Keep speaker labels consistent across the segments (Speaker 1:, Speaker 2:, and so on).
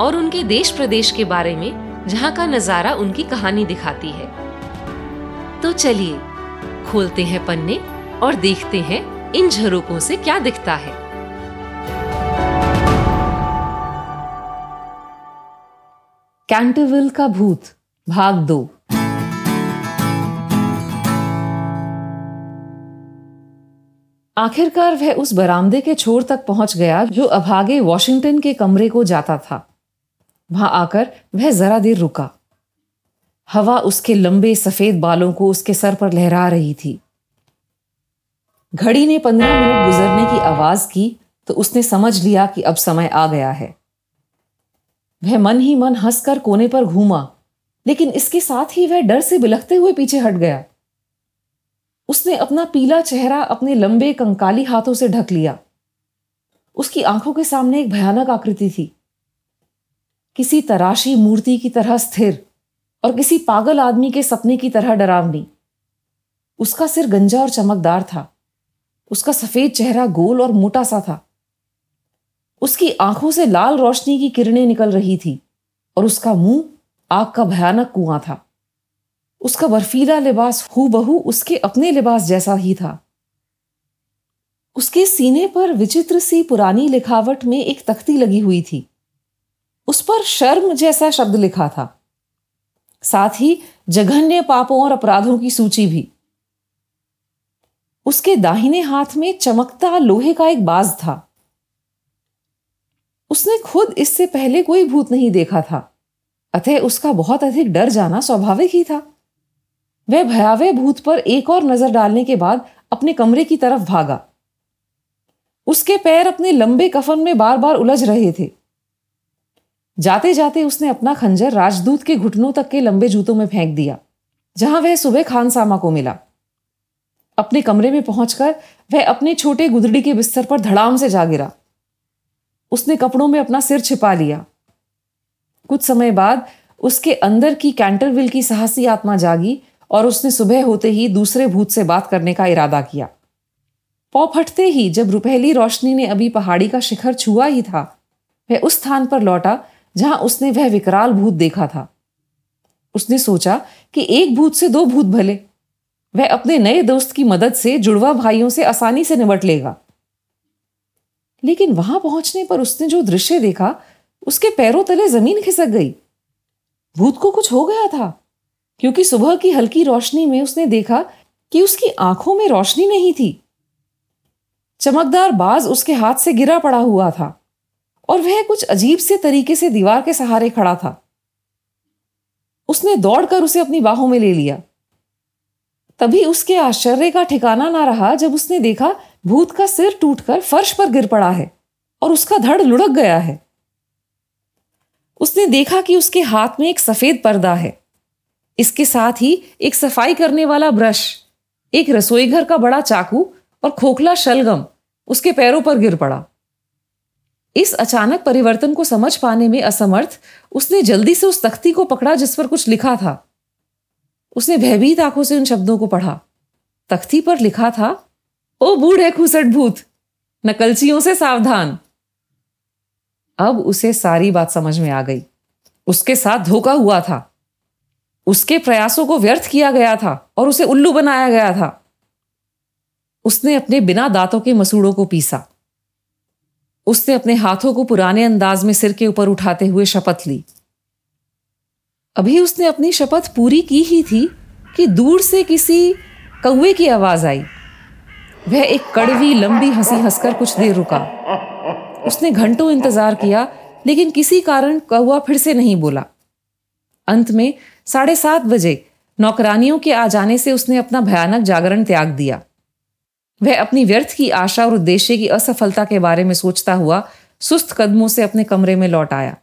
Speaker 1: और उनके देश प्रदेश के बारे में, जहाँ का नज़ारा उनकी कहानी दिखाती है। तो चलिए, खोलते हैं पन्ने और देखते हैं इन झरोकों से क्या दिखता है।
Speaker 2: कैंटरविल का भूत, भाग दो। आखिरकार वह उस बरामदे के छोर तक पहुँच गया जो अभागे वॉशिंगटन के कमरे को जाता था। वहाँ आकर वह जरा देर रुका। हवा उसके लंबे सफ़ेद बालों को उसके सर पर लहरा रही थी। घड़ी ने पंद्रह मिनट गुजरने की आवाज़ की तो उसने समझ लिया कि अब समय आ गया है। वह मन ही मन हंसकर कोने पर घूमा, लेकिन इसके साथ ही वह डर से बिलखते हुए पीछे हट गया। उसने अपना पीला चेहरा अपने लंबे कंकाली हाथों से ढक लिया। उसकी आँखों के सामने एक भयानक आकृति थी। किसी तराशी मूर्ति की तरह स्थिर और किसी पागल आदमी के सपने की तरह डरावनी। उसका सिर गंजा और चमकदार था। उसका सफ़ेद चेहरा गोल और मोटा सा था। उसकी आँखों से लाल रोशनी की किरणें निकल रही थी और उसका मुँह आग का भयानक कुआँ था। उसका बर्फीला लिबास हु बहू उसके अपने लिबास जैसा ही था। उसके सीने पर विचित्र सी पुरानी लिखावट में एक तख्ती लगी हुई थी। उस पर शर्म जैसा शब्द लिखा था। साथ ही जघन्य पापों और अपराधों की सूची भी। उसके दाहिने हाथ में चमकता लोहे का एक बाज था। उसने खुद इससे पहले कोई भूत नहीं देखा था। अतः उसका बहुत अधिक डर जाना स्वाभाविक ही था। वह भयावह भूत पर एक और नज़र डालने के बाद अपने कमरे की तरफ़ भागा। उसके पैर अपने लंबे कफन में बार बार उलझ रहे थे। जाते जाते उसने अपना खंजर राजदूत के घुटनों तक के लंबे जूतों में फेंक दिया, जहाँ वह सुबह खानसामा को मिला। अपने कमरे में पहुंचकर वह अपने छोटे गुदड़ी के बिस्तर पर धड़ाम से जा गिरा। उसने कपड़ों में अपना सिर छिपा लिया। कुछ समय बाद उसके अंदर की कैंटरविल की साहसी आत्मा जागी और उसने सुबह होते ही दूसरे भूत से बात करने का इरादा किया। पौ फटते ही जब रुपहली रोशनी ने अभी पहाड़ी का शिखर छुआ ही था, वह उस स्थान पर लौटा जहाँ उसने वह विकराल भूत देखा था। उसने सोचा कि एक भूत से दो भूत भले। वह अपने नए दोस्त की मदद से जुड़वा भाइयों से आसानी से निबट लेगा। लेकिन वहाँ पहुँचने पर उसने जो दृश्य देखा, उसके पैरों तले ज़मीन खिसक गई। भूत को कुछ हो गया था, क्योंकि सुबह की हल्की रोशनी में उसने देखा कि उसकी आँखों में रोशनी नहीं थी। चमकदार बाज उसके हाथ से गिरा पड़ा हुआ था। और वह कुछ अजीब से तरीके से दीवार के सहारे खड़ा था। उसने दौड़कर उसे अपनी बाहों में ले लिया। तभी उसके आश्चर्य का ठिकाना ना रहा जब उसने देखा भूत का सिर टूटकर फर्श पर गिर पड़ा है और उसका धड़ लुढ़क गया है। उसने देखा कि उसके हाथ में एक सफ़ेद पर्दा है। इसके साथ ही एक सफ़ाई करने वाला ब्रश, एक रसोई घर का बड़ा चाकू और खोखला शलगम उसके पैरों पर गिर पड़ा। इस अचानक परिवर्तन को समझ पाने में असमर्थ, उसने जल्दी से उस तख्ती को पकड़ा जिस पर कुछ लिखा था। उसने भयभीत आँखों से उन शब्दों को पढ़ा। तख्ती पर लिखा था, ओ बूढ़े खुसट भूत, नकलचियों से सावधान। अब उसे सारी बात समझ में आ गई। उसके साथ धोखा हुआ था। उसके प्रयासों को व्यर्थ किया गया था और उसे उल्लू बनाया गया था। उसने अपने बिना दांतों के मसूड़ों को पीसा। उसने अपने हाथों को पुराने अंदाज में सिर के ऊपर उठाते हुए शपथ ली। अभी उसने अपनी शपथ पूरी की ही थी कि दूर से किसी कौए की आवाज़ आई। वह एक कड़वी, लंबी हँसी हंसकर कुछ देर रुका। उसने घंटों इंतज़ार किया, लेकिन किसी कारण कौआ फिर से नहीं बोला। अंत में साढ़े सात बजे नौकरानियों के आ जाने से उसने अपना भयानक जागरण त्याग दिया। वह अपनी व्यर्थ की आशा और उद्देश्य की असफलता के बारे में सोचता हुआ सुस्त कदमों से अपने कमरे में लौट आया।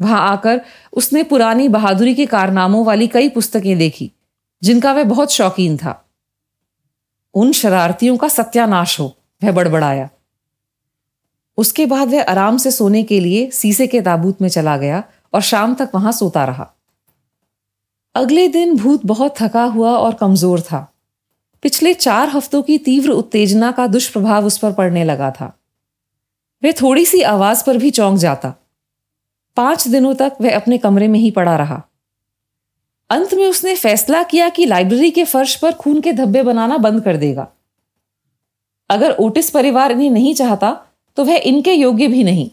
Speaker 2: वहाँ आकर उसने पुरानी बहादुरी के कारनामों वाली कई पुस्तकें देखी, जिनका वह बहुत शौकीन था। उन शरारतियों का सत्यानाश हो, वह बड़बड़ाया। उसके बाद वह आराम से सोने के लिए सीसे के ताबूत में चला गया और शाम तक वहाँ सोता रहा। अगले दिन भूत बहुत थका हुआ और कमज़ोर था। पिछले चार हफ्तों की तीव्र उत्तेजना का दुष्प्रभाव उस पर पड़ने लगा था। वह थोड़ी सी आवाज़ पर भी चौंक जाता। पाँच दिनों तक वह अपने कमरे में ही पड़ा रहा। अंत में उसने फैसला किया कि लाइब्रेरी के फर्श पर खून के धब्बे बनाना बंद कर देगा। अगर ओटिस परिवार इन्हें नहीं चाहता तो वह इनके योग्य भी नहीं।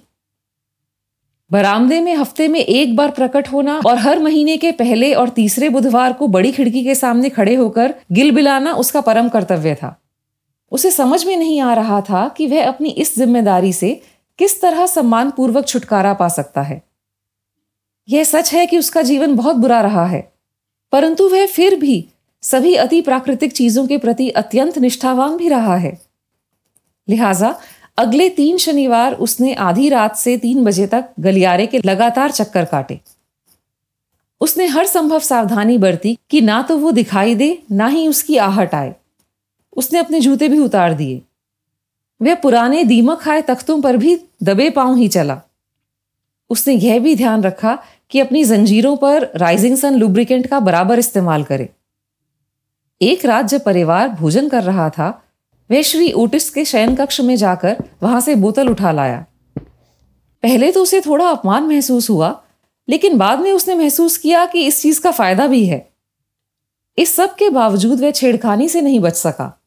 Speaker 2: बरामदे में हफ़्ते में एक बार प्रकट होना और हर महीने के पहले और तीसरे बुधवार को बड़ी खिड़की के सामने खड़े होकर गिल बिलाना उसका परम कर्तव्य था। उसे समझ में नहीं आ रहा था कि वह अपनी इस ज़िम्मेदारी से किस तरह सम्मान पूर्वक छुटकारा पा सकता है। यह सच है कि उसका जीवन बहुत बुरा रहा है, परंतु वह फिर भी सभी अति प्राकृतिक चीज़ों के प्रति अत्यंत निष्ठावान भी रहा है। लिहाजा अगले तीन शनिवार उसने आधी रात से तीन बजे तक गलियारे के लगातार चक्कर काटे। उसने हर संभव सावधानी बरती कि ना तो वो दिखाई दे, ना ही उसकी आहट आए। उसने अपने जूते भी उतार दिए। वह पुराने दीमक खाए तख्तों पर भी दबे पाँव ही चला। उसने यह भी ध्यान रखा कि अपनी जंजीरों पर राइजिंग सन लुब्रिकेंट का बराबर इस्तेमाल करे। एक रात जब परिवार भोजन कर रहा था वह श्री ओटिस के शयन कक्ष में जाकर वहाँ से बोतल उठा लाया। पहले तो उसे थोड़ा अपमान महसूस हुआ, लेकिन बाद में उसने महसूस किया कि इस चीज़ का फ़ायदा भी है। इस सब के बावजूद वह छेड़खानी से नहीं बच सका।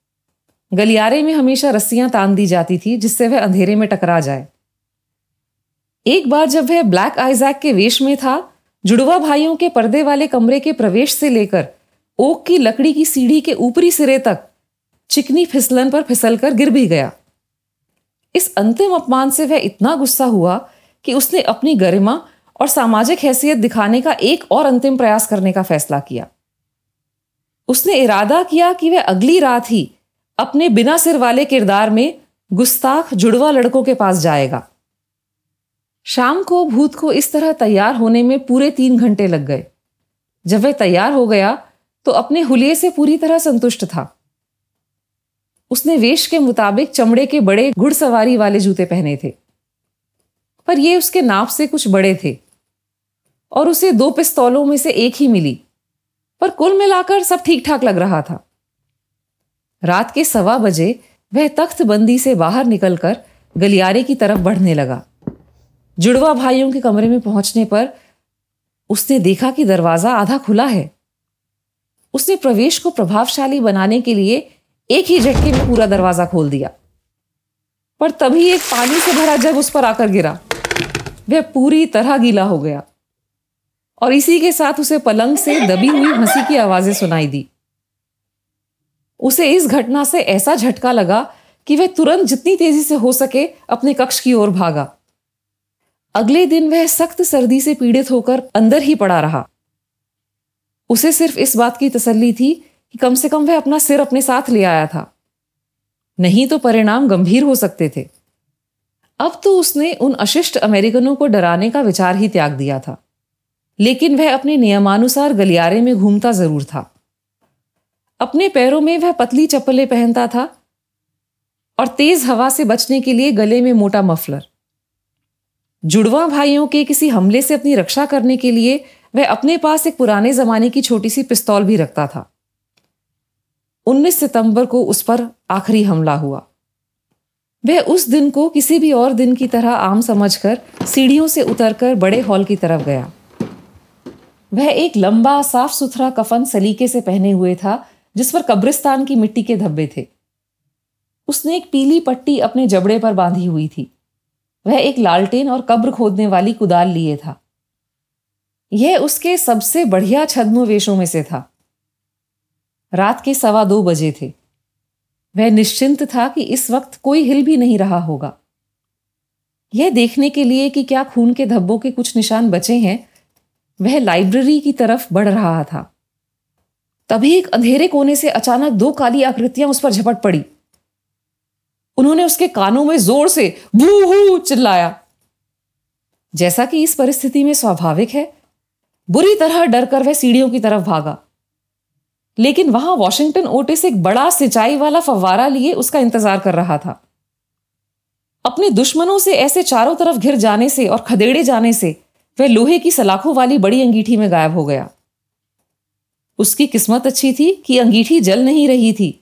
Speaker 2: गलियारे में हमेशा रस्सियाँ तान दी जाती थी, जिससे वह अंधेरे में टकरा जाए। एक बार जब वह ब्लैक आइजैक के वेश में था, जुड़वा भाइयों के पर्दे वाले कमरे के प्रवेश से लेकर ओक की लकड़ी की सीढ़ी के ऊपरी सिरे तक चिकनी फिसलन पर फिसलकर गिर भी गया। इस अंतिम अपमान से वह इतना गुस्सा हुआ कि उसने अपनी गरिमा और सामाजिक हैसियत दिखाने का एक और अंतिम प्रयास करने का फैसला किया। उसने इरादा किया कि वह अगली रात ही अपने बिना सिर वाले किरदार में गुस्ताख जुड़वा लड़कों के पास जाएगा। शाम को भूत को इस तरह तैयार होने में पूरे तीन घंटे लग गए। जब वह तैयार हो गया तो अपने हुलिये से पूरी तरह संतुष्ट था। उसने वेश के मुताबिक चमड़े के बड़े घुड़सवारी वाले जूते पहने थे। पर ये उसके नाप से कुछ बड़े थे और उसे दो पिस्तौलों में से एक ही मिली, पर कुल मिलाकर सब ठीक ठाक लग रहा था। रात के सवा बजे वह तख्त बंदी से बाहर निकलकर गलियारे की तरफ़ बढ़ने लगा। जुड़वा भाइयों के कमरे में पहुँचने पर उसने देखा कि दरवाज़ा आधा खुला है। उसने प्रवेश को प्रभावशाली बनाने के लिए एक ही झटके में पूरा दरवाज़ा खोल दिया। पर तभी एक पानी से भरा जग उस पर आकर गिरा। वह पूरी तरह गीला हो गया। और इसी के साथ उसे पलंग से दबी हुई हँसी की आवाज़ें सुनाई दी। उसे इस घटना से ऐसा झटका लगा कि वह तुरंत जितनी तेज़ी से हो सके अपने कक्ष की ओर भागा। अगले दिन वह सख्त सर्दी से पीड़ित होकर अंदर ही पड़ा रहा। उसे सिर्फ़ इस बात की तसल्ली थी कि कम से कम वह अपना सिर अपने साथ ले आया था। नहीं तो परिणाम गंभीर हो सकते थे। अब तो उसने उन अशिष्ट अमेरिकनों को डराने का विचार ही त्याग दिया था। लेकिन वह अपने नियमानुसार गलियारे में घूमता ज़रूर था। अपने पैरों में वह पतली चप्पलें पहनता था और तेज हवा से बचने के लिए गले में मोटा मफलर। जुड़वा भाइयों के किसी हमले से अपनी रक्षा करने के लिए वह अपने पास एक पुराने जमाने की छोटी सी पिस्तौल भी रखता था। 19 सितंबर को उस पर आखिरी हमला हुआ। वह उस दिन को किसी भी और दिन की तरह आम समझकर सीढ़ियों से उतरकर बड़े हॉल की तरफ़ गया। वह एक लंबा साफ़ सुथरा कफन सलीके से पहने हुए था, जिस पर कब्रिस्तान की मिट्टी के धब्बे थे। उसने एक पीली पट्टी अपने जबड़े पर बांधी हुई थी। वह एक लालटेन और कब्र खोदने वाली कुदाल लिए था। यह उसके सबसे बढ़िया छद्म वेशों में से था। रात के सवा दो बजे थे। वह निश्चिंत था कि इस वक्त कोई हिल भी नहीं रहा होगा। यह देखने के लिए कि क्या खून के धब्बों के कुछ निशान बचे हैं, वह लाइब्रेरी की तरफ़ बढ़ रहा था। तभी एक अंधेरे कोने से अचानक दो काली आकृतियाँ उस पर झपट पड़ी। उन्होंने उसके कानों में ज़ोर से बूहू चिल्लाया। जैसा कि इस परिस्थिति में स्वाभाविक है, बुरी तरह डर कर वह सीढ़ियों की तरफ़ भागा। लेकिन वहाँ वॉशिंगटन ओटिस एक बड़ा सिंचाई वाला फव्वारा लिए उसका इंतज़ार कर रहा था। अपने दुश्मनों से ऐसे चारों तरफ़ घिर जाने से और खदेड़े जाने से वह लोहे की सलाखों वाली बड़ी अंगीठी में गायब हो गया। उसकी किस्मत अच्छी थी कि अंगीठी जल नहीं रही थी।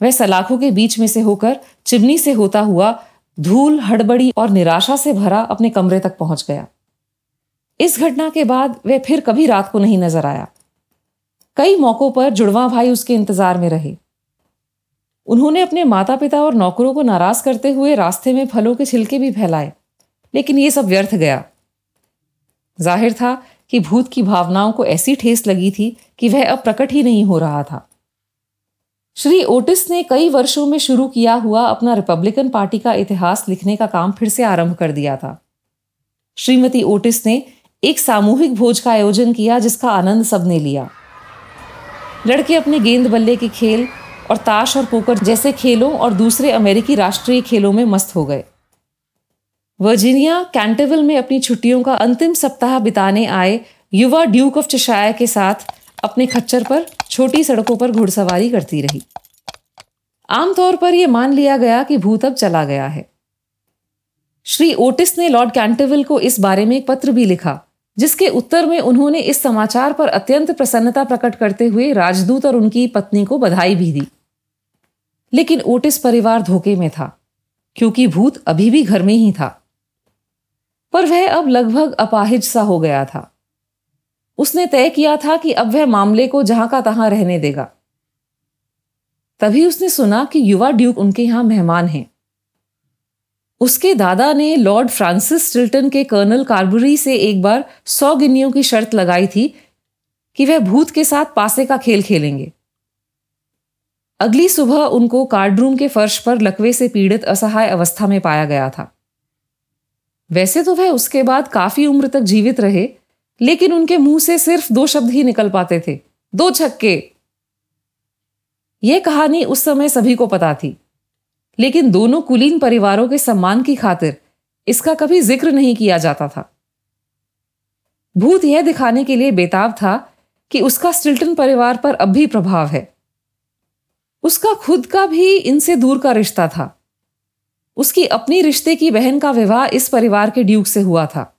Speaker 2: वह सलाखों के बीच में से होकर चिमनी से होता हुआ धूल, हड़बड़ी और निराशा से भरा अपने कमरे तक पहुँच गया। इस घटना के बाद वह फिर कभी रात को नहीं नज़र आया। कई मौकों पर जुड़वा भाई उसके इंतज़ार में रहे। उन्होंने अपने माता पिता और नौकरों को नाराज़ करते हुए रास्ते में फलों के छिलके भी फैलाए, लेकिन ये सब व्यर्थ गया। ज़ाहिर था कि भूत की भावनाओं को ऐसी ठेस लगी थी कि वह अब प्रकट ही नहीं हो रहा था। श्री ओटिस ने कई वर्षों में शुरू किया हुआ अपना रिपब्लिकन पार्टी का इतिहास लिखने का काम फिर से आरंभ कर दिया था। श्रीमती ओटिस ने एक सामूहिक भोज का आयोजन किया जिसका आनंद सबने लिया। लड़के अपने गेंद बल्ले के खेल और ताश और पोकर जैसे खेलों और दूसरे अमेरिकी राष्ट्रीय खेलों में मस्त हो गए। वर्जीनिया कैंटेविल में अपनी छुट्टियों का अंतिम सप्ताह बिताने आए युवा ड्यूक ऑफ़ चशाया के साथ अपने खच्चर पर छोटी सड़कों पर घुड़सवारी करती रही। आमतौर पर यह मान लिया गया कि भूत अब चला गया है। श्री ओटिस ने लॉर्ड कैंटेविल को इस बारे में एक पत्र भी लिखा। जिसके उत्तर में उन्होंने इस समाचार पर अत्यंत प्रसन्नता प्रकट करते हुए राजदूत और उनकी पत्नी को बधाई भी दी। लेकिन ओटिस परिवार धोखे में था, क्योंकि भूत अभी भी घर में ही था। पर वह अब लगभग अपाहिज सा हो गया था। उसने तय किया था कि अब वह मामले को जहाँ का तहां रहने देगा। तभी उसने सुना कि युवा ड्यूक उनके यहाँ मेहमान हैं। उसके दादा ने लॉर्ड फ्रांसिस स्टिल्टन के कर्नल कार्बरी से एक बार सौ गिन्नियों की शर्त लगाई थी कि वह भूत के साथ पासे का खेल खेलेंगे। अगली सुबह उनको कार्डरूम के फर्श पर लकवे से पीड़ित असहाय अवस्था में पाया गया था। वैसे तो वह उसके बाद काफ़ी उम्र तक जीवित रहे, लेकिन उनके मुँह से सिर्फ़ दो शब्द ही निकल पाते थे, दो छक्के। यह कहानी उस समय सभी को पता थी। लेकिन दोनों कुलीन परिवारों के सम्मान की खातिर इसका कभी ज़िक्र नहीं किया जाता था। भूत यह दिखाने के लिए बेताब था कि उसका स्टिल्टन परिवार पर अब भी प्रभाव है। उसका खुद का भी इनसे दूर का रिश्ता था। उसकी अपनी रिश्ते की बहन का विवाह इस परिवार के ड्यूक से हुआ था,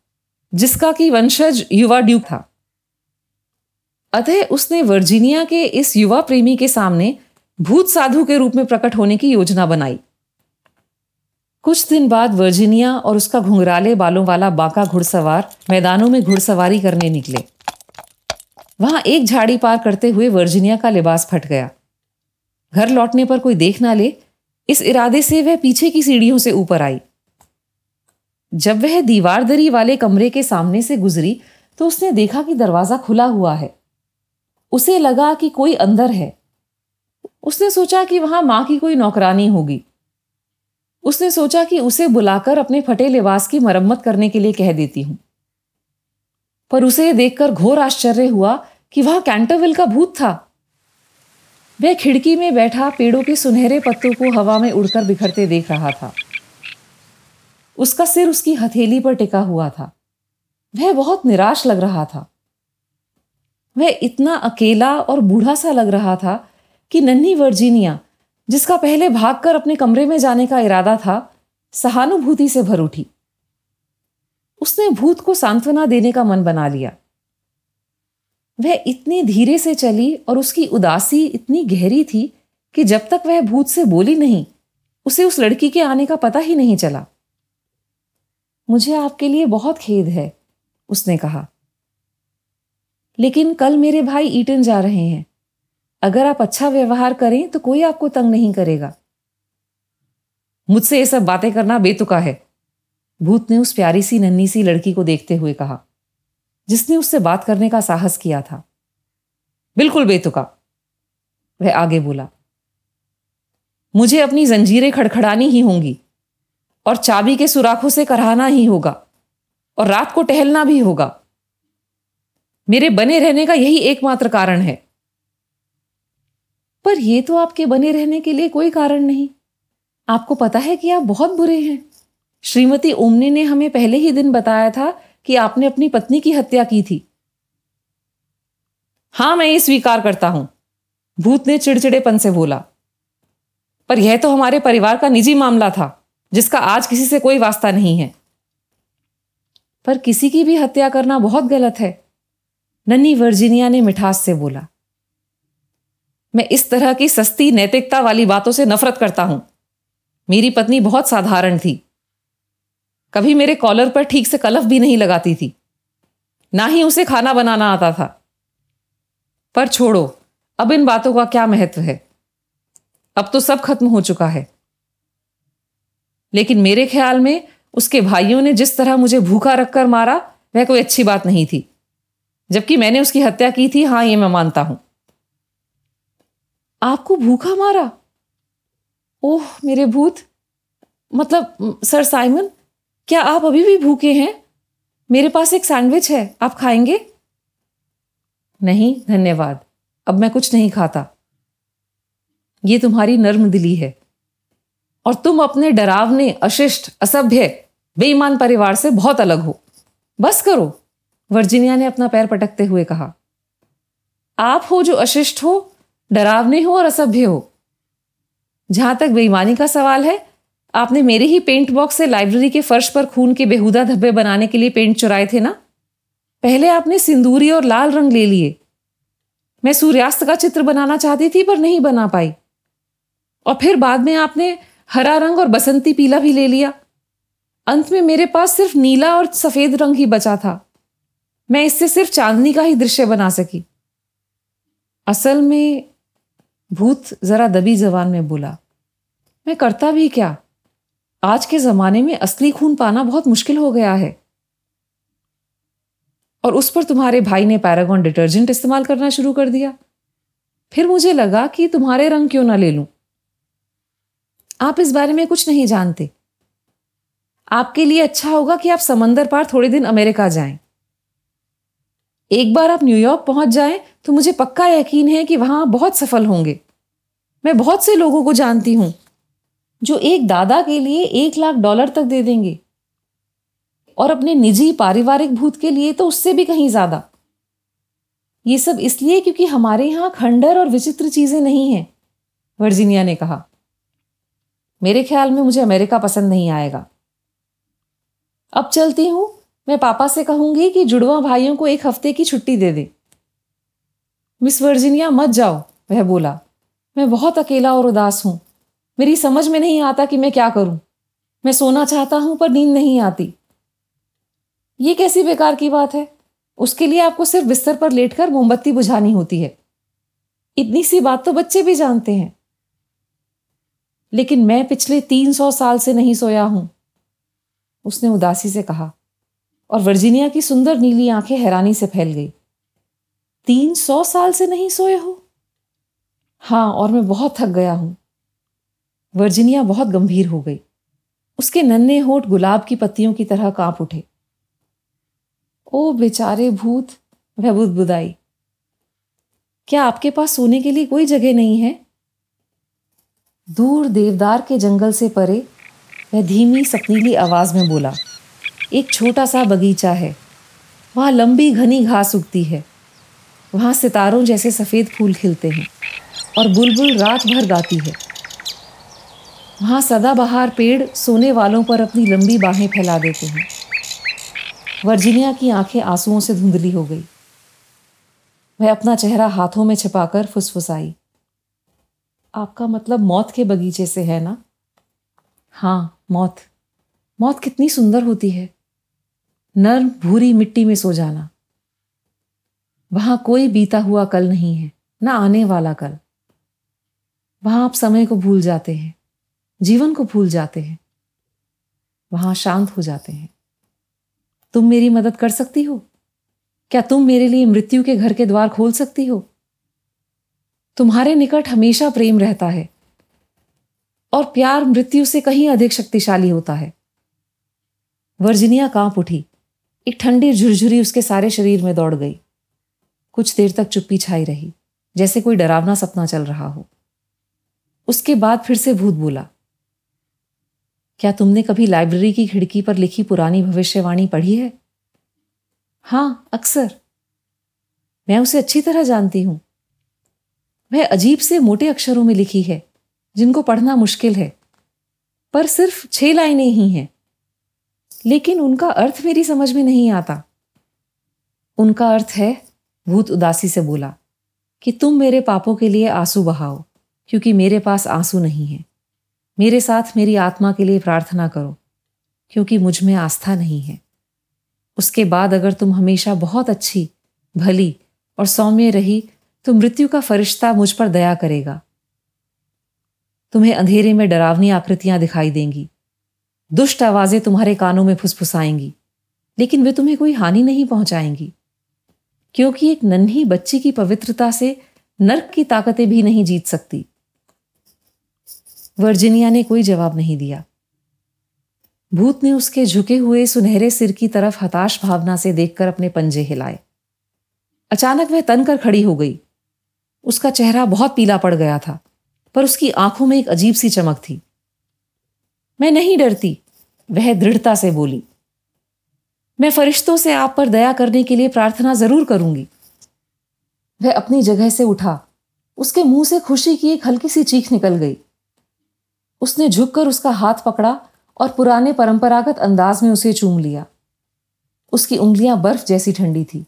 Speaker 2: जिसका कि वंशज युवा ड्यूक था। अतः उसने वर्जीनिया के इस युवा प्रेमी के सामने भूत साधु के रूप में प्रकट होने की योजना बनाई। कुछ दिन बाद वर्जीनिया और उसका घुंघराले बालों वाला बांका घुड़सवार मैदानों में घुड़सवारी करने निकले। वहाँ एक झाड़ी पार करते हुए वर्जीनिया का लिबास फट गया। घर लौटने पर कोई देख ना ले, इस इरादे से वह पीछे की सीढ़ियों से ऊपर आई। जब वह दीवारदरी वाले कमरे के सामने से गुजरी तो उसने देखा कि दरवाज़ा खुला हुआ है। उसे लगा कि कोई अंदर है। उसने सोचा कि वहाँ माँ की कोई नौकरानी होगी। उसने सोचा कि उसे बुलाकर अपने फटे लिबास की मरम्मत करने के लिए कह देती हूँ। पर उसे देखकर घोर आश्चर्य हुआ कि वह कैंटरविल का भूत था। वह खिड़की में बैठा पेड़ों के सुनहरे पत्तों को हवा में उड़कर बिखरते देख रहा था। उसका सिर उसकी हथेली पर टिका हुआ था। वह बहुत निराश लग रहा था। वह इतना अकेला और बूढ़ा सा लग रहा था कि नन्ही वर्जीनिया, जिसका पहले भागकर अपने कमरे में जाने का इरादा था, सहानुभूति से भर उठी। उसने भूत को सांत्वना देने का मन बना लिया। वह इतनी धीरे से चली और उसकी उदासी इतनी गहरी थी कि जब तक वह भूत से बोली नहीं, उसे उस लड़की के आने का पता ही नहीं चला। मुझे आपके लिए बहुत खेद है, उसने कहा। लेकिन कल मेरे भाई ईटन जा रहे हैं। अगर आप अच्छा व्यवहार करें तो कोई आपको तंग नहीं करेगा। मुझसे ये सब बातें करना बेतुका है। भूत ने उस प्यारी सी, नन्ही सी लड़की को देखते हुए कहा, जिसने उससे बात करने का साहस किया था। बिल्कुल बेतुका, वह आगे बोला, मुझे अपनी जंजीरें खड़खड़ानी ही होंगी, और चाबी के सुराखों से कराना ही होगा, और रात को टहलना भी होगा। मेरे बने रहने का यही एकमात्र कारण है। पर यह तो आपके बने रहने के लिए कोई कारण नहीं। आपको पता है कि आप बहुत बुरे हैं। श्रीमती ओमने ने हमें पहले ही दिन बताया था कि आपने अपनी पत्नी की हत्या की थी। हाँ, मैं ये स्वीकार करता हूँ। भूत ने चिड़चिड़ेपन से बोला। पर यह तो हमारे परिवार का निजी मामला था, जिसका आज किसी से कोई वास्ता नहीं है। पर किसी की भी हत्या करना बहुत गलत है। नन्ही वर्जीनिया ने मिठास से बोला। मैं इस तरह की सस्ती नैतिकता वाली बातों से नफरत करता हूँ। मेरी पत्नी बहुत साधारण थी। कभी मेरे कॉलर पर ठीक से कलफ भी नहीं लगाती थी। ना ही उसे खाना बनाना आता था। पर छोड़ो, अब इन बातों का क्या महत्व है? अब तो सब खत्म हो चुका है। लेकिन मेरे ख्याल में उसके भाइयों ने जिस तरह मुझे भूखा रखकर मारा, वह कोई अच्छी बात नहीं थी। जबकि मैंने उसकी हत्या की थी, हाँ, ये मैं मानता हूँ। आपको भूखा मारा? ओह, मेरे भूत। मतलब सर साइमन, क्या आप अभी भी भूखे हैं? मेरे पास एक सैंडविच है, आप खाएँगे? नहीं, धन्यवाद। अब मैं कुछ नहीं खाता। ये तुम्हारी नर्म दिली है। और तुम अपने डरावने, अशिष्ट, असभ्य, बेईमान परिवार से बहुत अलग हो। बस करो, वर्जीनिया ने अपना पैर पटकते हुए कहा। आप हो जो अशिष्ट हो डरावने हो और असभ्य हो। जहाँ तक बेईमानी का सवाल है, आपने मेरे ही पेंट बॉक्स से लाइब्रेरी के फर्श पर खून के बेहुदा धब्बे बनाने के लिए पेंट चुराए थे ना? पहले आपने सिंदूरी और लाल रंग ले लिए। मैं सूर्यास्त का चित्र बनाना चाहती थी, पर नहीं बना पाई। और फिर बाद में आपने हरा रंग और बसंती पीला भी ले लिया। अंत में मेरे पास सिर्फ़ नीला और सफ़ेद रंग ही बचा था। मैं इससे सिर्फ़ चांदनी का ही दृश्य बना सकी। असल में भूत जरा दबी जबान में बोला, मैं करता भी क्या? आज के जमाने में असली खून पाना बहुत मुश्किल हो गया है। और उस पर तुम्हारे भाई ने पैरागॉन डिटर्जेंट इस्तेमाल करना शुरू कर दिया। फिर मुझे लगा कि तुम्हारे रंग क्यों ना ले लूँ। आप इस बारे में कुछ नहीं जानते। आपके लिए अच्छा होगा कि आप समंदर पार थोड़े दिन अमेरिका जाएँ। एक बार आप न्यूयॉर्क पहुँच जाएँ तो मुझे पक्का यकीन है कि वहाँ बहुत सफल होंगे। मैं बहुत से लोगों को जानती हूँ, जो एक दादा के लिए एक लाख डॉलर तक दे देंगे। और अपने निजी पारिवारिक भूत के लिए तो उससे भी कहीं ज़्यादा। ये सब इसलिए क्योंकि हमारे यहाँ खंडर और विचित्र चीज़ें नहीं हैं, वर्जीनिया ने कहा। मेरे ख्याल में मुझे अमेरिका पसंद नहीं आएगा। अब चलती हूँ मैं पापा से कहूँगी कि जुड़वा भाइयों को एक हफ़्ते की छुट्टी दे दे। मिस वर्जीनिया, मत जाओ, वह बोला। मैं बहुत अकेला और उदास हूँ। मेरी समझ में नहीं आता कि मैं क्या करूँ। मैं सोना चाहता हूँ, पर नींद नहीं आती। ये कैसी बेकार की बात है? उसके लिए आपको सिर्फ़ बिस्तर पर लेटकर मोमबत्ती बुझानी होती है। इतनी सी बात तो बच्चे भी जानते हैं। लेकिन मैं पिछले तीन सौ साल से नहीं सोया हूँ। उसने उदासी से कहा। और वर्जीनिया की सुंदर नीली आँखें हैरानी से फैल गई। तीन सौ साल से नहीं सोए हो? हाँ और मैं बहुत थक गया हूँ। वर्जीनिया बहुत गंभीर हो गई। उसके नन्हे होठ गुलाब की पत्तियों की तरह काँप उठे। ओ बेचारे भूत वह बुदबुदाई क्या आपके पास सोने के लिए कोई जगह नहीं है? दूर देवदार के जंगल से परे वह धीमी सपनीली आवाज़ में बोला एक छोटा सा बगीचा है। वहाँ लंबी घनी घास उगती है। वहाँ सितारों जैसे सफ़ेद फूल खिलते हैं और बुलबुल रात भर गाती है। वहाँ सदाबहार पेड़ सोने वालों पर अपनी लंबी बाहें फैला देते हैं। वर्जीनिया की आँखें आंसुओं से धुंधली हो गई। वह अपना चेहरा हाथों में छिपाकर फुसफुसाई। आपका मतलब मौत के बगीचे से है ना? हाँ मौत। मौत कितनी सुंदर होती है। नर्म, भूरी मिट्टी में सो जाना। वहाँ कोई बीता हुआ कल नहीं है, ना आने वाला कल। वहाँ आप समय को भूल जाते हैं, जीवन को भूल जाते हैं। वहाँ शांत हो जाते हैं। तुम मेरी मदद कर सकती हो? क्या तुम मेरे लिए मृत्यु के घर के द्वार खोल सकती हो? तुम्हारे निकट हमेशा प्रेम रहता है, और प्यार मृत्यु से कहीं अधिक शक्तिशाली होता है। वर्जिनिया काँप उठी। एक ठंडी झुरझुरी उसके सारे शरीर में दौड़ गई। कुछ देर तक चुप्पी छाई रही, जैसे कोई डरावना सपना चल रहा हो। उसके बाद फिर से भूत बोला, क्या तुमने कभी लाइब्रेरी की खिड़की पर लिखी पुरानी भविष्यवाणी पढ़ी है? हाँ, अक्सर। मैं उसे अच्छी तरह जानती हूँ। वह अजीब से मोटे अक्षरों में लिखी है, जिनको पढ़ना मुश्किल है। पर सिर्फ़ छह लाइनें ही हैं। लेकिन उनका अर्थ मेरी समझ में नहीं आता। उनका अर्थ है, भूत उदासी से बोला कि तुम मेरे पापों के लिए आँसू बहाओ, क्योंकि मेरे पास आँसू नहीं है। मेरे साथ मेरी आत्मा के लिए प्रार्थना करो, क्योंकि मुझमें आस्था नहीं है। उसके बाद अगर तुम हमेशा बहुत अच्छी, भली और सौम्य रही तो मृत्यु का फरिश्ता मुझ पर दया करेगा। तुम्हें अंधेरे में डरावनी आकृतियाँ दिखाई देंगी। दुष्ट आवाज़ें तुम्हारे कानों में फुसफुसाएँगी, लेकिन वे तुम्हें कोई हानि नहीं पहुंचाएँगी, क्योंकि एक नन्ही बच्ची की पवित्रता से नर्क की ताकतें भी नहीं जीत सकती। वर्जिनिया ने कोई जवाब नहीं दिया। भूत ने उसके झुके हुए सुनहरे सिर की तरफ़ हताश भावना से देखकर अपने पंजे हिलाए। अचानक वह तनकर खड़ी हो गई। उसका चेहरा बहुत पीला पड़ गया था, पर उसकी आँखों में एक अजीब सी चमक थी। मैं नहीं डरती वह दृढ़ता से बोली, मैं फरिश्तों से आप पर दया करने के लिए प्रार्थना ज़रूर करूँगी। वह अपनी जगह से उठा। उसके मुँह से खुशी की एक हल्की सी चीख निकल गई। उसने झुककर उसका हाथ पकड़ा और पुराने परंपरागत अंदाज में उसे चूम लिया। उसकी उंगलियाँ बर्फ़ जैसी ठंडी थी।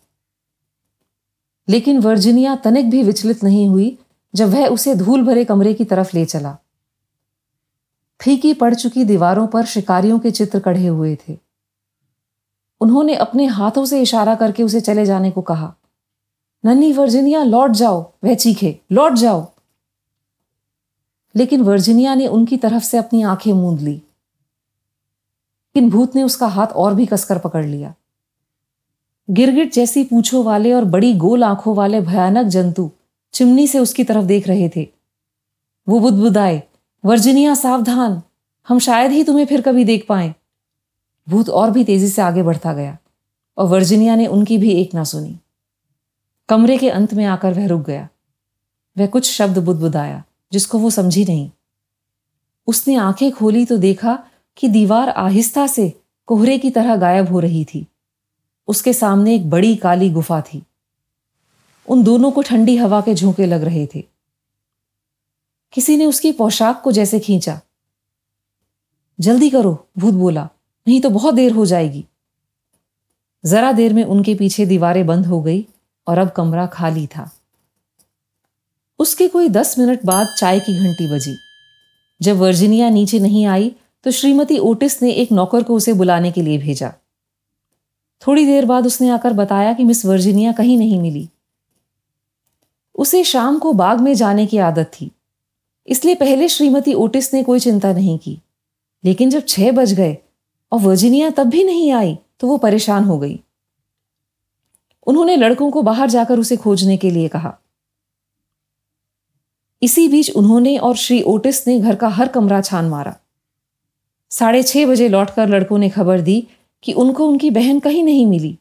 Speaker 2: लेकिन वर्जिनिया तनिक भी विचलित नहीं हुई जब वह उसे धूल भरे कमरे की तरफ़ ले चला। फीकी पड़ चुकी दीवारों पर शिकारियों के चित्र कढ़े हुए थे। उन्होंने अपने हाथों से इशारा करके उसे चले जाने को कहा, नन्ही वर्जिनिया, लौट जाओ, वह चीखे, लौट जाओ। लेकिन वर्जिनिया ने उनकी तरफ़ से अपनी आँखें मूंद ली। इन भूत ने उसका हाथ और भी कसकर पकड़ लिया। गिरगिट जैसी पूछों वाले और बड़ी गोल आँखों वाले भयानक जंतु चिमनी से उसकी तरफ़ देख रहे थे। वो बुदबुदाए वर्जिनिया सावधान। हम शायद ही तुम्हें फिर कभी देख पाए। भूत और भी तेज़ी से आगे बढ़ता गया, और वर्जिनिया ने उनकी भी एक ना सुनी। कमरे के अंत में आकर वह रुक गया। वह कुछ शब्द बुदबुदाया, जिसको वो समझी नहीं। उसने आँखें खोली तो देखा कि दीवार आहिस्ता से कोहरे की तरह गायब हो रही थी। उसके सामने एक बड़ी काली गुफा थी। उन दोनों को ठंडी हवा के झोंके लग रहे थे। किसी ने उसकी पोशाक को जैसे खींचा। जल्दी करो, भूत बोला। नहीं तो बहुत देर हो जाएगी। जरा देर में उनके पीछे दीवारें बंद हो गई और अब कमरा खाली था। उसके कोई दस मिनट बाद चाय की घंटी बजी। जब वर्जिनिया नीचे नहीं आई तो श्रीमती ओटिस ने एक नौकर को उसे बुलाने के लिए भेजा। थोड़ी देर बाद उसने आकर बताया कि मिस वर्जिनिया कहीं नहीं मिली। उसे शाम को बाग में जाने की आदत थी। इसलिए पहले श्रीमती ओटिस ने कोई चिंता नहीं की। लेकिन जब छह बज गए और वर्जिनिया तब भी नहीं आई तो वो परेशान हो गई। उन्होंने लड़कों को बाहर जाकर उसे खोजने के लिए कहा। इसी बीच उन्होंने और श्री ओटिस ने घर का हर कमरा छान मारा। साढ़े छह बजे लौटकर लड़कों ने खबर दी कि उनको उनकी बहन कहीं नहीं मिली।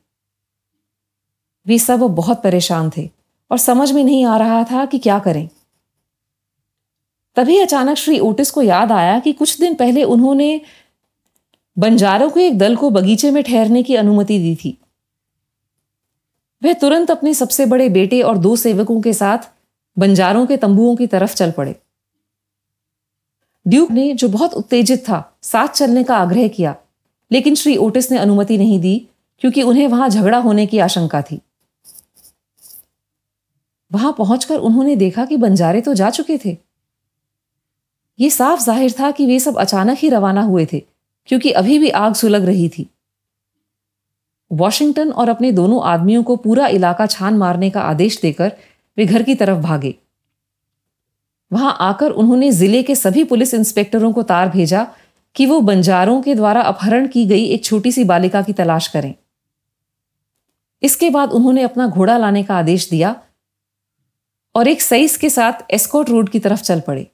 Speaker 2: वे सब बहुत परेशान थे और समझ में नहीं आ रहा था कि क्या करें। तभी अचानक श्री ओटिस को याद आया कि कुछ दिन पहले उन्होंने बंजारों के एक दल को बगीचे में ठहरने की अनुमति दी थी। वह तुरंत अपने सबसे बड़े बेटे और दो सेवकों के साथ बंजारों के तंबुओं की तरफ़ चल पड़े। ड्यूक ने, जो बहुत उत्तेजित था, साथ चलने का आग्रह किया, लेकिन श्री ओटिस ने अनुमति नहीं दी, क्योंकि उन्हें वहाँ झगड़ा होने की आशंका थी। वहाँ पहुंचकर उन्होंने देखा कि बंजारे तो जा चुके थे। यह साफ़ ज़ाहिर था कि वे सब अचानक ही रवाना हुए थे, क्योंकि अभी भी आग सुलग रही थी। वॉशिंगटन और अपने दोनों आदमियों को पूरा इलाका छान मारने का आदेश देकर वे घर की तरफ़ भागे। वहाँ आकर उन्होंने ज़िले के सभी पुलिस इंस्पेक्टरों को तार भेजा कि वो बंजारों के द्वारा अपहरण की गई एक छोटी सी बालिका की तलाश करें। इसके बाद उन्होंने अपना घोड़ा लाने का आदेश दिया और एक सईस के साथ एस्कोट रोड की तरफ़ चल पड़े।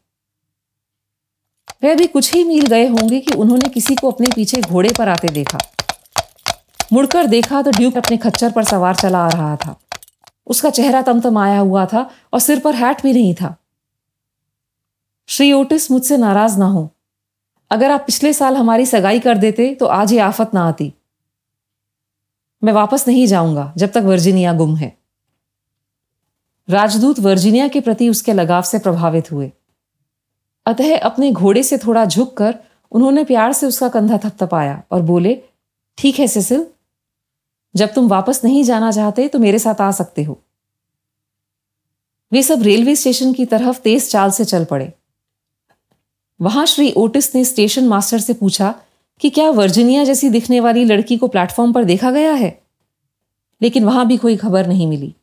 Speaker 2: वह भी कुछ ही मील गए होंगे कि उन्होंने किसी को अपने पीछे घोड़े पर आते देखा। मुड़कर देखा तो ड्यूक अपने खच्चर पर सवार चला आ रहा था। उसका चेहरा तमतमाया हुआ था और सिर पर हैट भी नहीं था। श्री ओटिस मुझसे नाराज़ ना हो। अगर आप पिछले साल हमारी सगाई कर देते तो आज ये आफत ना आती। मैं वापस नहीं जाऊँगा, जब तक वर्जीनिया गुम है। राजदूत वर्जीनिया के प्रति उसके लगाव से प्रभावित हुए। अतः अपने घोड़े से थोड़ा झुककर उन्होंने प्यार से उसका कंधा थपथपाया और बोले, ठीक है, सिसिल। जब तुम वापस नहीं जाना चाहते तो मेरे साथ आ सकते हो। वे सब रेलवे स्टेशन की तरफ़ तेज चाल से चल पड़े। वहाँ श्री ओटिस ने स्टेशन मास्टर से पूछा कि क्या वर्जीनिया जैसी दिखने वाली लड़की को प्लेटफॉर्म पर देखा गया है? लेकिन वहाँ भी कोई खबर नहीं मिली।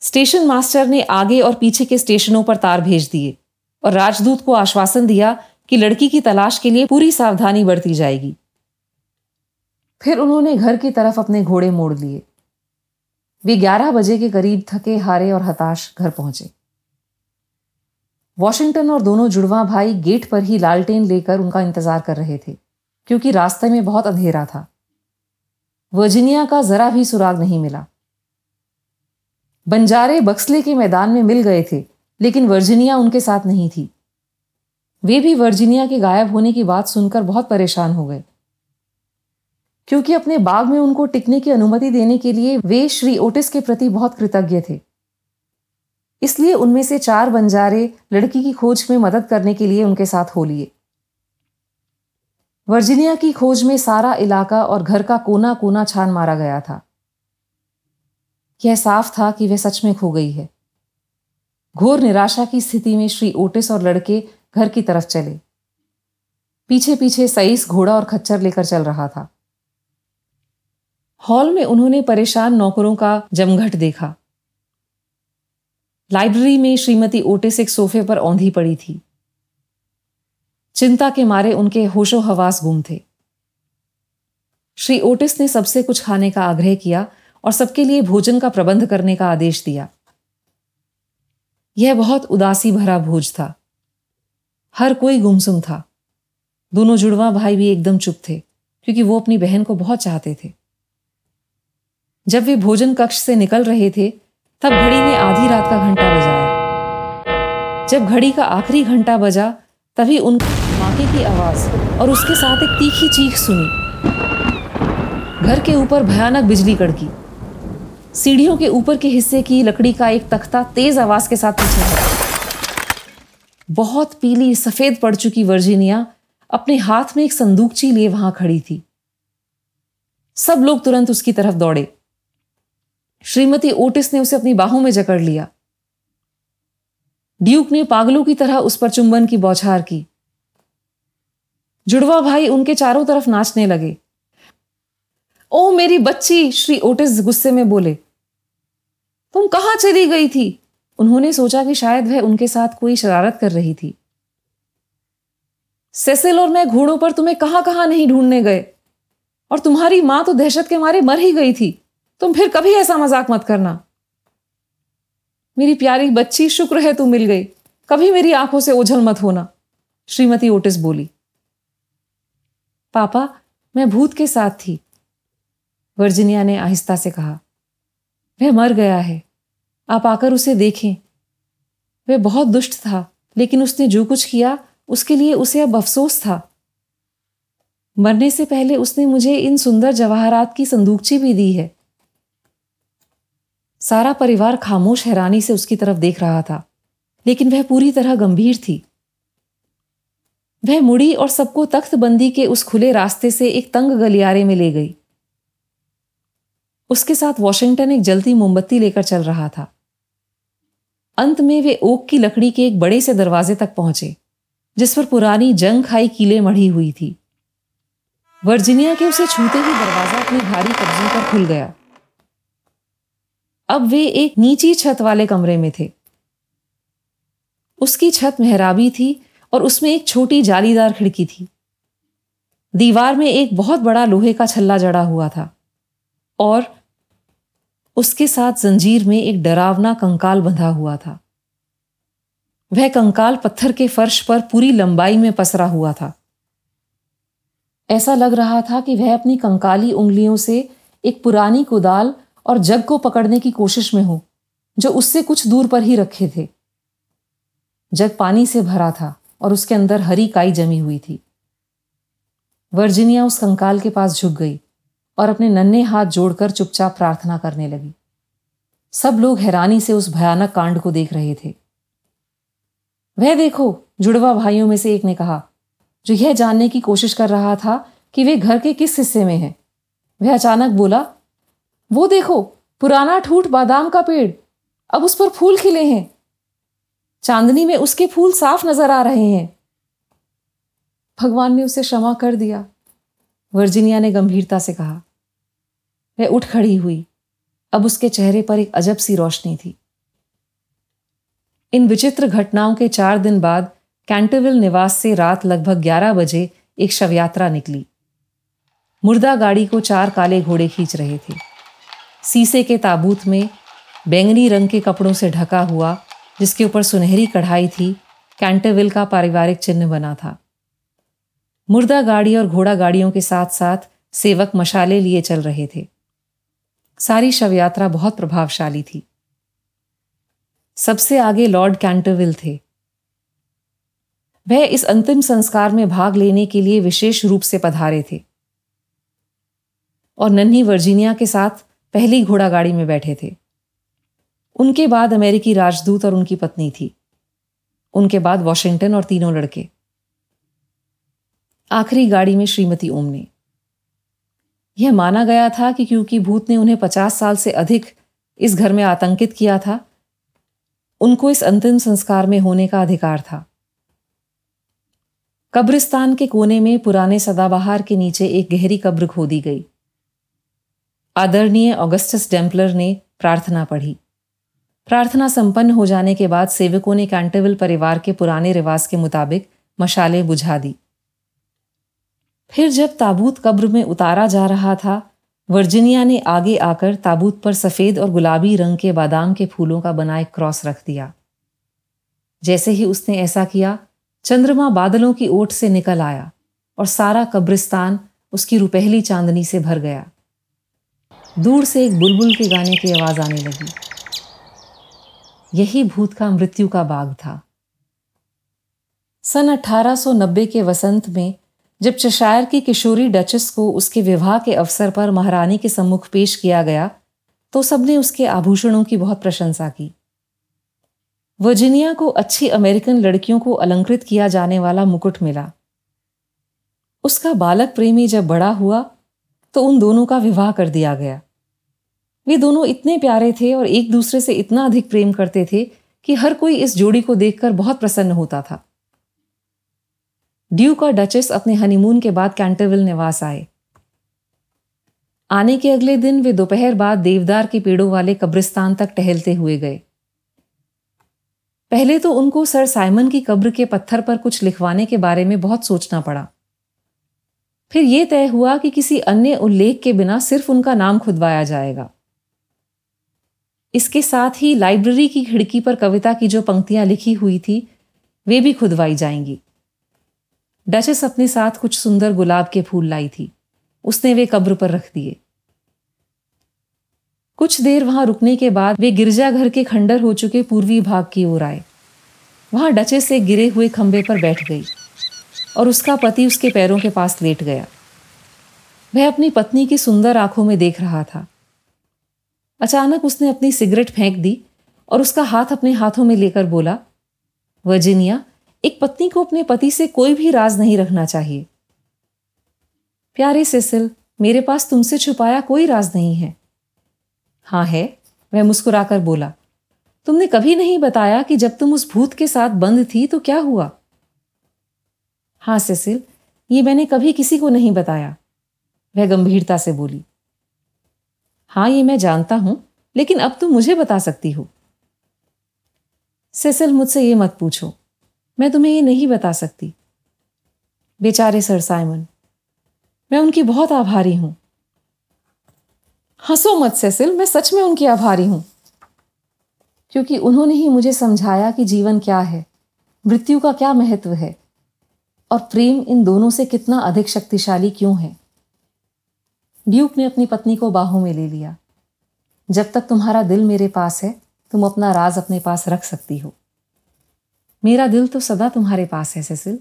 Speaker 2: स्टेशन मास्टर ने आगे और पीछे के स्टेशनों पर तार भेज दिए। और राजदूत को आश्वासन दिया कि लड़की की तलाश के लिए पूरी सावधानी बरती जाएगी। फिर उन्होंने घर की तरफ़ अपने घोड़े मोड़ लिए। वे ग्यारह बजे के करीब थके, हारे और हताश घर पहुँचे। वॉशिंगटन और दोनों जुड़वा भाई गेट पर ही लालटेन लेकर उनका इंतज़ार कर रहे थे, क्योंकि रास्ते में बहुत अंधेरा था। वर्जीनिया का जरा भी सुराग नहीं मिला। बंजारे बक्सले के मैदान में मिल गए थे लेकिन वर्जीनिया उनके साथ नहीं थी। वे भी वर्जीनिया के गायब होने की बात सुनकर बहुत परेशान हो गए। क्योंकि अपने बाग में उनको टिकने की अनुमति देने के लिए वे श्री ओटिस के प्रति बहुत कृतज्ञ थे। इसलिए उनमें से चार बंजारे लड़की की खोज में मदद करने के लिए उनके साथ हो लिए। वर्जीनिया की खोज में सारा इलाका और घर का कोना कोना छान मारा गया था। यह साफ़ था कि वह सच में खो गई है। घोर निराशा की स्थिति में श्री ओटिस और लड़के घर की तरफ़ चले। पीछे पीछे सईस घोड़ा और खच्चर लेकर चल रहा था। हॉल में उन्होंने परेशान नौकरों का जमघट देखा। लाइब्रेरी में श्रीमती ओटिस एक सोफे पर औंधी पड़ी थी। चिंता के मारे उनके होशो हवास गुम थे। श्री ओटिस ने सबसे कुछ खाने का आग्रह किया और सबके लिए भोजन का प्रबंध करने का आदेश दिया। यह बहुत उदासी भरा भोज था। हर कोई गुमसुम था। दोनों जुड़वा भाई भी एकदम चुप थे, क्योंकि वो अपनी बहन को बहुत चाहते थे। जब वे भोजन कक्ष से निकल रहे थे, तब घड़ी ने आधी रात का घंटा बजाया। जब घड़ी का आखिरी घंटा बजा, तभी उन माके की आवाज़ और उसके साथ एक तीखी चीख सुनी। घर के ऊपर भयानक बिजली कड़की। सीढ़ियों के ऊपर के हिस्से की लकड़ी का एक तख्ता तेज आवाज़ के साथ पीछे बहुत पीली सफ़ेद पड़ चुकी वर्जीनिया अपने हाथ में एक संदूकची लिए वहाँ खड़ी थी। सब लोग तुरंत उसकी तरफ़ दौड़े। श्रीमती ओटिस ने उसे अपनी बाहों में जकड़ लिया। ड्यूक ने पागलों की तरह उस पर चुंबन की बौछार की। जुड़वा भाई उनके चारों तरफ़ नाचने लगे। ओ मेरी बच्ची, श्री ओटिस गुस्से में बोले। तुम कहाँ चली गई थी? उन्होंने सोचा कि शायद वह उनके साथ कोई शरारत कर रही थी। सेसिल और मैं घोड़ों पर तुम्हें कहाँ कहाँ नहीं ढूँढने गए। और तुम्हारी माँ तो दहशत के मारे मर ही गई थी। तुम फिर कभी ऐसा मज़ाक मत करना। मेरी प्यारी बच्ची, शुक्र है तू मिल गई। कभी मेरी आँखों से ओझल मत होना, श्रीमती ओटिस बोली। पापा, मैं भूत के साथ थी, वर्जिनिया ने आहिस्ता से कहा। वह मर गया है। आप आकर उसे देखें। वह बहुत दुष्ट था, लेकिन उसने जो कुछ किया, उसके लिए उसे अब अफसोस था। मरने से पहले उसने मुझे इन सुंदर जवाहरात की संदूकची भी दी है। सारा परिवार खामोश हैरानी से उसकी तरफ़ देख रहा था, लेकिन वह पूरी तरह गंभीर थी। वह मुड़ी और सबको तख्तबंदी के उस खुले रास्ते से एक तंग गलियारे में ले गई। उसके साथ वॉशिंगटन एक जलती मोमबत्ती लेकर चल रहा था। अंत में वे ओक की लकड़ी के एक बड़े से दरवाजे तक पहुँचे, जिस पर पुरानी जंग खाई कीले मढ़ी हुई थी। वर्जीनिया के उसे छूते ही दरवाज़ा अपनी भारी कब्जे पर खुल गया। अब वे एक नीची छत वाले कमरे में थे। उसकी छत मेहराबी थी और उसमें एक छोटी जालीदार खिड़की थी। दीवार में एक बहुत बड़ा लोहे का छल्ला जड़ा हुआ था और उसके साथ जंजीर में एक डरावना कंकाल बंधा हुआ था। वह कंकाल पत्थर के फर्श पर पूरी लंबाई में पसरा हुआ था। ऐसा लग रहा था कि वह अपनी कंकाली उंगलियों से एक पुरानी कुदाल और जग को पकड़ने की कोशिश में हो, जो उससे कुछ दूर पर ही रखे थे। जग पानी से भरा था और उसके अंदर हरी काई जमी हुई थी। वर्जिनिया उस कंकाल के पास झुक गई। और अपने नन्हे हाथ जोड़कर चुपचाप प्रार्थना करने लगी। सब लोग हैरानी से उस भयानक कांड को देख रहे थे। वह देखो, जुड़वा भाइयों में से एक ने कहा, जो यह जानने की कोशिश कर रहा था कि वे घर के किस हिस्से में हैं। वह अचानक बोला, वो देखो, पुराना ठूठ बादाम का पेड़, अब उस पर फूल खिले हैं। चांदनी में उसके फूल साफ़ नज़र आ रहे हैं। भगवान ने उसे क्षमा कर दिया। वर्जिनिया ने गंभीरता से कहा वह उठ खड़ी हुई। अब उसके चेहरे पर एक अजब सी रोशनी थी। इन विचित्र घटनाओं के चार दिन बाद कैंटरविल निवास से रात लगभग ग्यारह बजे एक शवयात्रा निकली। मुर्दा गाड़ी को चार काले घोड़े खींच रहे थे। सीसे के ताबूत में बैंगनी रंग के कपड़ों से ढका हुआ, जिसके ऊपर सुनहरी कढ़ाई थी, कैंटरविल का पारिवारिक चिन्ह बना था। मुर्दा गाड़ी और घोड़ा गाड़ियों के साथ साथ सेवक मशाले लिए चल रहे थे। सारी शव यात्रा बहुत प्रभावशाली थी। सबसे आगे लॉर्ड कैंटरविल थे। वह इस अंतिम संस्कार में भाग लेने के लिए विशेष रूप से पधारे थे। और नन्ही वर्जीनिया के साथ पहली घोड़ा गाड़ी में बैठे थे। उनके बाद अमेरिकी राजदूत और उनकी पत्नी थी। उनके बाद वॉशिंगटन और तीनों लड़के। आखिरी गाड़ी में श्रीमती ओम ने। यह माना गया था कि क्योंकि भूत ने उन्हें पचास साल से अधिक इस घर में आतंकित किया था, उनको इस अंतिम संस्कार में होने का अधिकार था। कब्रिस्तान के कोने में पुराने सदाबहार के नीचे एक गहरी कब्र खोदी गई। आदरणीय ऑगस्टस डेम्पलर ने प्रार्थना पढ़ी। प्रार्थना संपन्न हो जाने के बाद सेवकों ने कैंटेविल परिवार के पुराने रिवाज के मुताबिक मशाले बुझा दी। फिर जब ताबूत कब्र में उतारा जा रहा था, वर्जिनिया ने आगे आकर ताबूत पर सफ़ेद और गुलाबी रंग के बादाम के फूलों का बना एक क्रॉस रख दिया। जैसे ही उसने ऐसा किया, चंद्रमा बादलों की ओट से निकल आया और सारा कब्रिस्तान उसकी रुपहली चांदनी से भर गया। दूर से एक बुलबुल के गाने की आवाज़ आने लगी। यही भूत का मृत्यु का बाग था। सन 1890 के वसंत में जब चशायर की किशोरी डचस को उसके विवाह के अवसर पर महारानी के सम्मुख पेश किया गया तो सबने उसके आभूषणों की बहुत प्रशंसा की। वर्जिनिया को अच्छी अमेरिकन लड़कियों को अलंकृत किया जाने वाला मुकुट मिला। उसका बालक प्रेमी जब बड़ा हुआ तो उन दोनों का विवाह कर दिया गया। वे दोनों इतने प्यारे थे और एक दूसरे से इतना अधिक प्रेम करते थे कि हर कोई इस जोड़ी को देखकर बहुत प्रसन्न होता था। ड्यूक और डचेस अपने हनीमून के बाद कैंटरविल निवास आए। आने के अगले दिन वे दोपहर बाद देवदार के पेड़ों वाले कब्रिस्तान तक टहलते हुए गए। पहले तो उनको सर साइमन की कब्र के पत्थर पर कुछ लिखवाने के बारे में बहुत सोचना पड़ा। फिर यह तय हुआ कि किसी अन्य उल्लेख के बिना सिर्फ़ उनका नाम खुदवाया जाएगा। इसके साथ ही लाइब्रेरी की खिड़की पर कविता की जो पंक्तियाँ लिखी हुई थी, वे भी खुदवाई जाएँगी। डचस अपने साथ कुछ सुंदर गुलाब के फूल लाई थी। उसने वे कब्र पर रख दिए। कुछ देर वहाँ रुकने के बाद वे गिरजाघर के खंडर हो चुके पूर्वी भाग की ओर आए। वहाँ डचेस एक गिरे हुए खंबे पर बैठ गई और उसका पति उसके पैरों के पास लेट गया। वह अपनी पत्नी की सुंदर आँखों में देख रहा था। अचानक उसने अपनी सिगरेट फेंक दी और उसका हाथ अपने हाथों में लेकर बोला, वर्जिनिया एक पत्नी को अपने पति से कोई भी राज नहीं रखना चाहिए। प्यारे सेसिल, मेरे पास तुमसे छुपाया कोई राज नहीं है। हाँ है वह मुस्कुराकर बोला। तुमने कभी नहीं बताया कि जब तुम उस भूत के साथ बंद थी तो क्या हुआ? हाँ सेसिल, ये मैंने कभी किसी को नहीं बताया। वह गंभीरता से बोली। हाँ ये मैं जानता हूँ, लेकिन अब तुम मुझे बता सकती हो। सेसिल, मुझसे ये मत पूछो। मैं तुम्हें ये नहीं बता सकती। बेचारे सर साइमन, मैं उनकी बहुत आभारी हूँ। हंसो मत सेसिल, मैं सच में उनकी आभारी हूँ। क्योंकि उन्होंने ही मुझे समझाया कि जीवन क्या है, मृत्यु का क्या महत्व है, और प्रेम इन दोनों से कितना अधिक शक्तिशाली क्यों है। ड्यूक ने अपनी पत्नी को बाहों में ले लिया। जब तक तुम्हारा दिल मेरे पास है, तुम अपना राज अपने पास रख सकती हो। मेरा दिल तो सदा तुम्हारे पास है, सेसिल।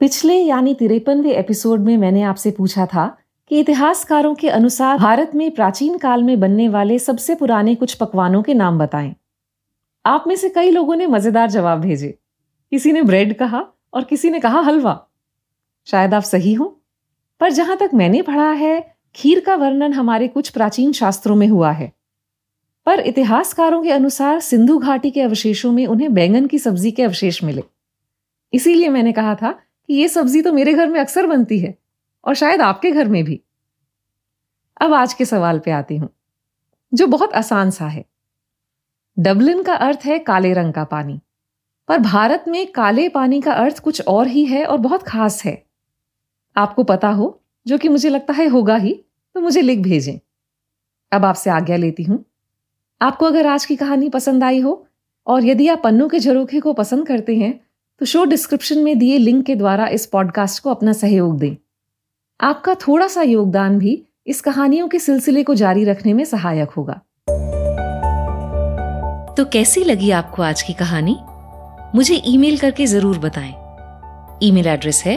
Speaker 2: पिछले, यानी तिरपनवे एपिसोड में मैंने आपसे पूछा था कि इतिहासकारों के अनुसार भारत में प्राचीन काल में बनने वाले सबसे पुराने कुछ पकवानों के नाम बताएँ। आप में से कई लोगों ने मज़ेदार जवाब भेजे। किसी ने ब्रेड कहा और किसी ने कहा हलवा। शायद आप सही हो, पर जहाँ तक मैंने पढ़ा है खीर का वर्णन हमारे कुछ प्राचीन शास्त्रों में हुआ है। पर इतिहासकारों के अनुसार सिंधु घाटी के अवशेषों में उन्हें बैंगन की सब्ज़ी के अवशेष मिले। इसीलिए मैंने कहा था कि ये सब्ज़ी तो मेरे घर में अक्सर बनती है, और शायद आपके घर में भी। अब आज के सवाल पे आती हूँ, जो बहुत आसान सा है। डबलिन का अर्थ है काले रंग का पानी, पर भारत में काले पानी का अर्थ कुछ और ही है और बहुत खास है। आपको पता हो जो कि मुझे लगता है होगा ही तो मुझे लिख भेजें। अब आपसे आज्ञा लेती हूँ। आपको अगर आज की कहानी पसंद आई हो, और यदि आप पन्नों के झरोखे को पसंद करते हैं तो शो डिस्क्रिप्शन में दिए लिंक के द्वारा इस पॉडकास्ट को अपना सहयोग दें। आपका थोड़ा सा योगदान भी इस कहानियों के सिलसिले को जारी रखने में सहायक होगा।
Speaker 1: तो कैसी लगी आपको आज की कहानी? मुझे ईमेल करके ज़रूर बताएँ। ईमेल एड्रेस है